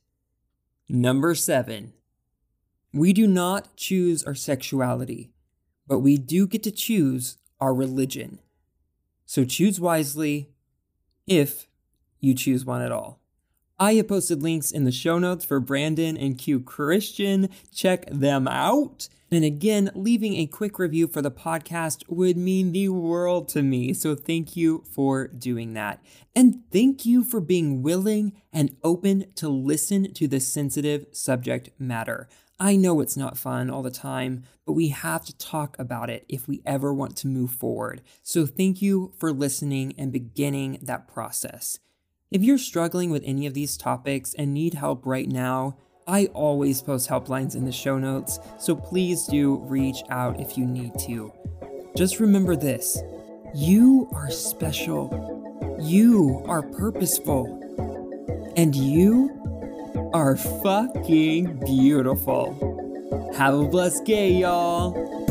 Number seven, we do not choose our sexuality, but we do get to choose our religion. So choose wisely if you choose one at all. I have posted links in the show notes for Brandan and Q Christian. Check them out. And again, leaving a quick review for the podcast would mean the world to me. So thank you for doing that. And thank you for being willing and open to listen to the sensitive subject matter. I know it's not fun all the time, but we have to talk about it if we ever want to move forward. So thank you for listening and beginning that process. If you're struggling with any of these topics and need help right now, I always post helplines in the show notes, so please do reach out if you need to. Just remember this you are special, you are purposeful, and you are fucking beautiful. Have a blessed day, y'all.